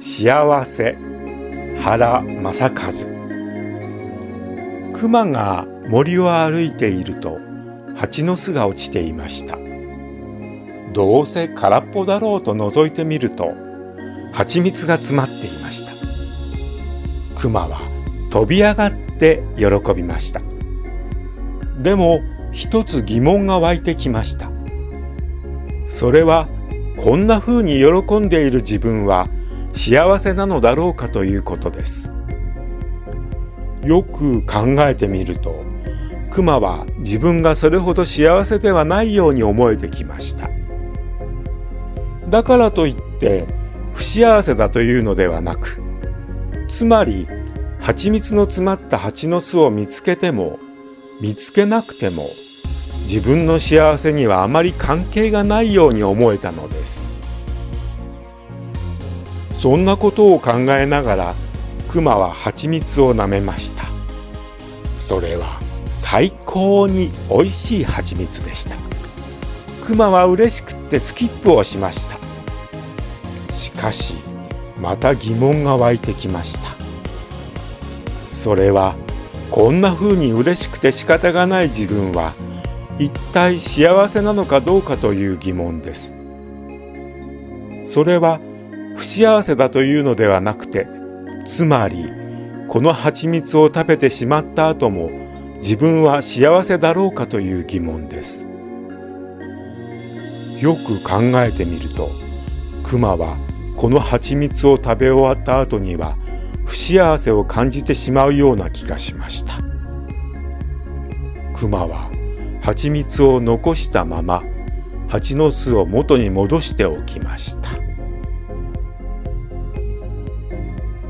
幸せ原正和。熊が森を歩いていると蜂の巣が落ちていました。どうせ空っぽだろうと覗いてみると蜂蜜が詰まっていました。熊は飛び上がって喜びました。でも一つ疑問が湧いてきました。それはこんな風に喜んでいる自分は幸せなのだろうかということです。よく考えてみると熊は自分がそれほど幸せではないように思えてきました。だからといって不幸せだというのではなくつまり蜂蜜の詰まった蜂の巣を見つけても見つけなくても自分の幸せにはあまり関係がないように思えたのです。そんなことを考えながら熊は蜂蜜を舐めました。それは最高に美味しい蜂蜜でした。熊は嬉しくってスキップをしました。しかしまた疑問が湧いてきました。それはこんな風に嬉しくて仕方がない自分は一体幸せなのかどうかという疑問です。それは不幸せだというのではなくてつまりこの蜂蜜を食べてしまった後も自分は幸せだろうかという疑問です。よく考えてみるとクマはこの蜂蜜を食べ終わった後には不幸せを感じてしまうような気がしました。クマは蜂蜜を残したまま蜂の巣を元に戻しておきました。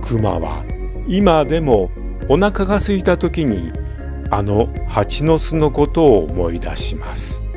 クマは今でもお腹が空いた時にあの蜂の巣のことを思い出します。